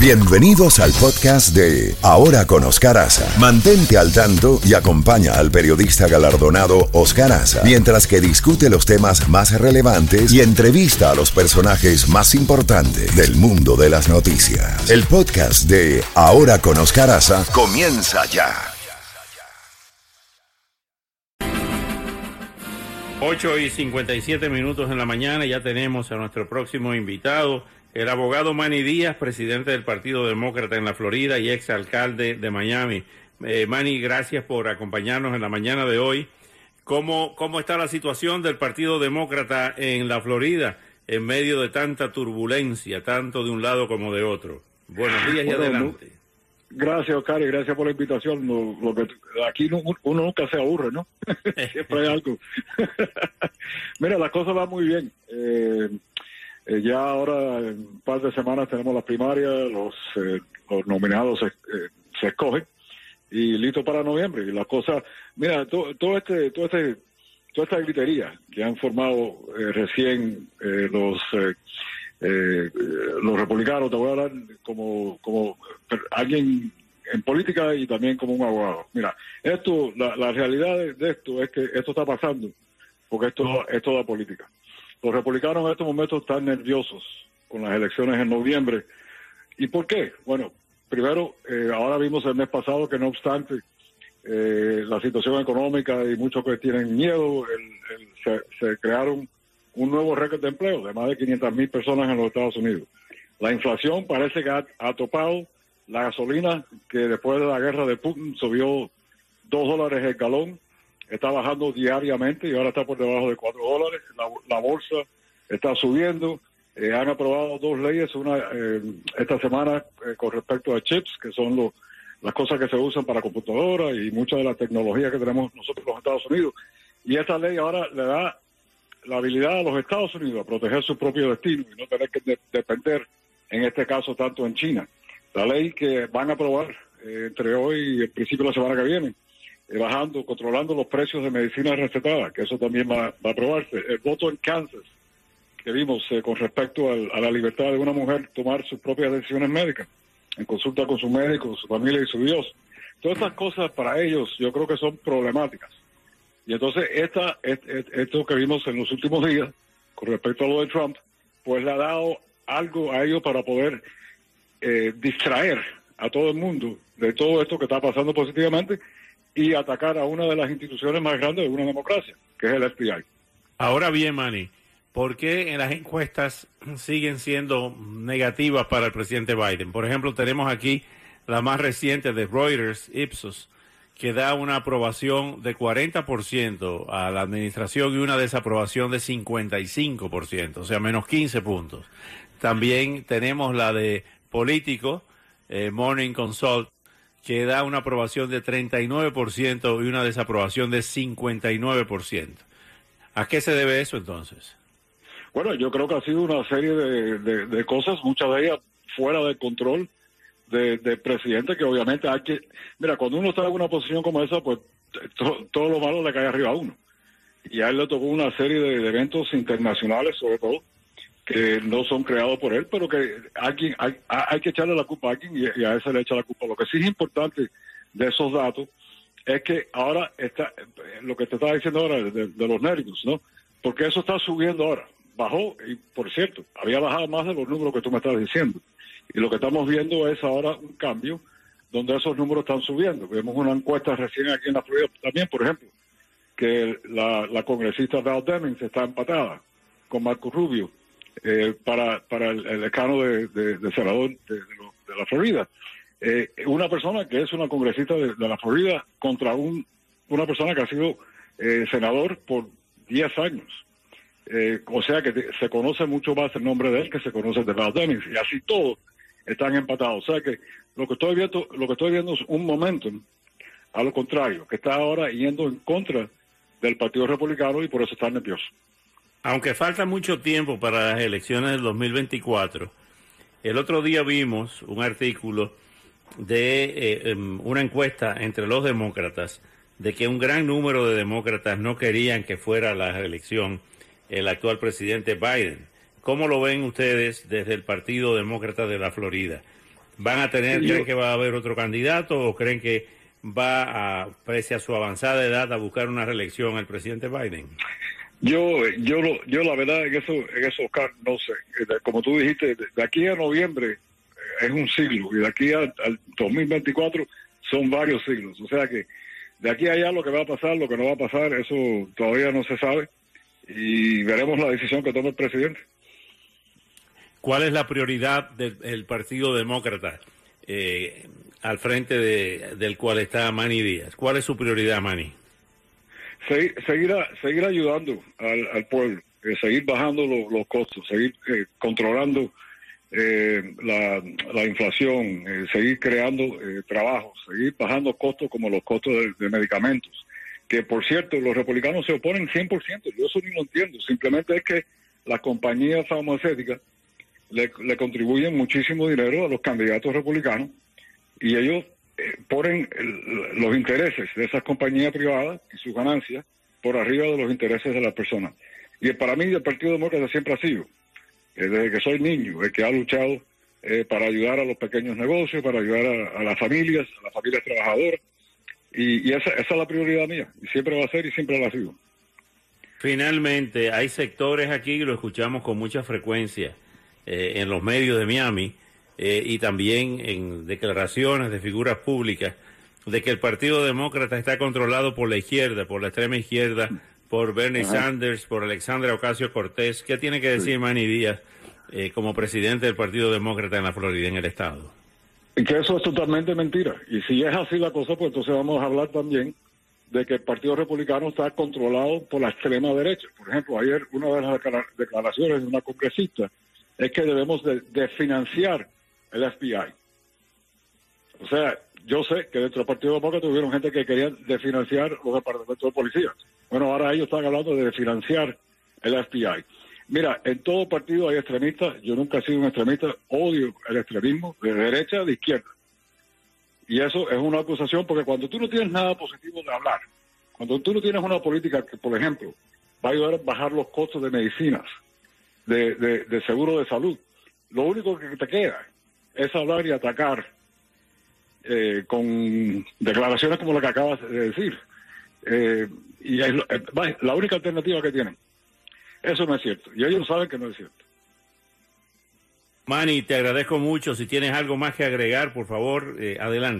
Bienvenidos al podcast de Ahora con Oscar Aza. Mantente al tanto y acompaña al periodista galardonado Oscar Aza mientras que discute los temas más relevantes y entrevista a los personajes más importantes del mundo de las noticias. El podcast de Ahora con Oscar Aza comienza ya. 8 y 57 minutos en la mañana, ya tenemos a nuestro próximo invitado, el abogado Manny Díaz, presidente del Partido Demócrata en la Florida y ex alcalde de Miami. Eh, Manny, gracias por acompañarnos en la mañana de hoy. ¿Cómo, ¿Cómo está la situación del Partido Demócrata en la Florida en medio de tanta turbulencia, tanto de un lado como de otro? Buenos días y Bueno, adelante. Gracias, Oscar, y gracias por la invitación. Lo- lo que- aquí no- uno nunca se aburre, ¿no? Siempre hay algo. Mira, las cosas van muy bien. Eh, eh, ya ahora, en un par de semanas, tenemos las primarias, los, eh, los nominados se, eh, se escogen y listo para noviembre. Y las cosas, mira, to- todo este, todo este, toda esta gritería que han formado eh, recién los los republicanos, te voy a hablar como, como alguien en política y también como un abogado. Mira, esto, la, la realidad de, esto es que esto está pasando porque esto es toda política. Los republicanos en estos momentos están nerviosos con las elecciones en noviembre. ¿Y por qué? Bueno, primero, eh, ahora vimos el mes pasado que no obstante eh, la situación económica y muchos que tienen miedo, el- se, se crearon un nuevo récord de empleo de más de 500 mil personas en los Estados Unidos. La inflación parece que ha topado. La gasolina, que después de la guerra de Putin subió dos dólares el galón, está bajando diariamente y ahora está por debajo de cuatro dólares. La, bolsa está subiendo. Eh, han aprobado dos leyes, una eh, esta semana eh, con respecto a chips, que son los las cosas que se usan para computadoras y mucha de la tecnología que tenemos nosotros los Estados Unidos. Y esta ley ahora le da la habilidad a los Estados Unidos a proteger su propio destino y no tener que de- depender, en este caso, tanto en China. La ley que van a aprobar entre hoy y el principio de la semana que viene, bajando, controlando los precios de medicina recetada, que eso también va, a aprobarse. El voto en Kansas, que vimos eh, con respecto al- a la libertad de una mujer tomar sus propias decisiones médicas, en consulta con su médico, su familia y su Dios. Todas estas cosas para ellos yo creo que son problemáticas. Y entonces esta, et- esto que vimos en los últimos días con respecto a lo de Trump, pues le ha dado algo a ellos para poder eh, distraer a todo el mundo de todo esto que está pasando positivamente y atacar a una de las instituciones más grandes de una democracia, que es el FBI. Ahora bien, Manny, ¿por qué en las encuestas siguen siendo negativas para el presidente Biden? Por ejemplo, tenemos aquí la más reciente de Reuters, Ipsos, que da una aprobación de 40% a la administración y una desaprobación de 55%, o sea, menos 15 puntos. También tenemos la de Político, eh, Morning Consult, que da una aprobación de 39% y una desaprobación de 59%. ¿A qué se debe eso entonces? Bueno, yo creo que ha sido una serie de, de- de cosas, muchas de ellas fuera del control de- del presidente, que obviamente hay que... Mira, cuando uno está en una posición como esa, pues to- todo lo malo le cae arriba a uno. Y a él le tocó una serie de, de eventos internacionales, sobre todo, que no son creados por él, pero que alguien, hay, hay que echarle la culpa a alguien y, a ese le echa la culpa. Lo que sí es importante de esos datos es que ahora está, lo que te estaba diciendo ahora de, los nervios, ¿no? Porque eso está subiendo ahora. Bajó, y por cierto, había bajado más de los números que tú me estás diciendo. Y lo que estamos viendo es ahora un cambio donde esos números están subiendo. Vemos una encuesta recién aquí en la Florida también, por ejemplo, que la, la congresista Val Demings está empatada con Marco Rubio eh, para, para el, el escano de, de- de senador de, la Florida. Eh, una persona que es una congresista de, la Florida contra un, una persona que ha sido eh, senador por 10 años. Eh, o sea que se conoce mucho más el nombre de él que se conoce de Val Demings. Y así todos están empatados. O sea que lo que estoy viendo, lo que estoy viendo es un momentum a lo contrario, que está ahora yendo en contra del Partido Republicano y por eso está nervioso. Aunque falta mucho tiempo para las elecciones del 2024, el otro día vimos un artículo de eh, em, una encuesta entre los demócratas de que un gran número de demócratas no querían que fuera la reelección el actual presidente Biden. ¿Cómo lo ven ustedes desde el Partido Demócrata de la Florida? ¿Van a tener, creen que va a haber otro candidato o creen que va a, pese a su avanzada edad, a buscar una reelección al presidente Biden? Yo, yo, yo la verdad en eso, en eso, Oscar, no sé. Como tú dijiste, de aquí a noviembre eh, es un siglo y de aquí al 2024 son varios siglos. O sea que de aquí a allá lo que va a pasar, lo que no va a pasar, eso todavía no se sabe y veremos la decisión que tome el presidente. ¿Cuál es la prioridad del, Partido Demócrata eh, al frente de, del cual está Manny Díaz? ¿Cuál es su prioridad, Manny? Seguir, seguir, ayudando al, pueblo, eh, seguir bajando los costos, seguir eh, controlando la, la, inflación, seguir creando trabajos, seguir bajando costos como los costos de, medicamentos. Que por cierto, los republicanos se oponen 100%, yo eso ni lo entiendo, simplemente es que las compañías farmacéuticas le, contribuyen muchísimo dinero a los candidatos republicanos y ellos eh, ponen los intereses de esas compañías privadas y sus ganancias por arriba de los intereses de las personas. Y para mí el Partido Demócrata siempre ha sido, eh, desde que soy niño, el que ha luchado eh, para ayudar a los pequeños negocios, para ayudar a, las familias, a las familias trabajadoras. Y, esa, esa, es la prioridad mía, y siempre va a ser y siempre la ha sido. Finalmente, hay sectores aquí, lo escuchamos con mucha frecuencia, eh, en los medios de Miami eh, y también en declaraciones de figuras públicas de que el Partido Demócrata está controlado por la izquierda, por la extrema izquierda, por Bernie Sanders, por Alexandra Ocasio Cortés. ¿Qué tiene que decir Manny Díaz eh, como presidente del Partido Demócrata en la Florida, en el Estado? Que eso es totalmente mentira. Y si es así la cosa, pues entonces vamos a hablar también de que el Partido Republicano está controlado por la extrema derecha. Por ejemplo, ayer una de las declaraciones de una congresista es que debemos de, financiar el FBI. O sea, yo sé que dentro del Partido Demócrata tuvieron gente que quería desfinanciar los departamentos de policía. Bueno, ahora ellos están hablando de financiar el FBI. Mira, en todo partido hay extremistas. Yo nunca he sido un extremista. Odio el extremismo de derecha de izquierda. Y eso es una acusación porque cuando tú no tienes nada positivo de hablar, cuando tú no tienes una política que, por ejemplo, va a ayudar a bajar los costos de medicinas, de, seguro de salud. Lo único que te queda es hablar y atacar eh, con declaraciones como la que acabas de decir. Eh, y es eh, la única alternativa que tienen. Eso no es cierto. Y ellos saben que no es cierto. Manny, te agradezco mucho. Si tienes algo más que agregar, por favor, adelante.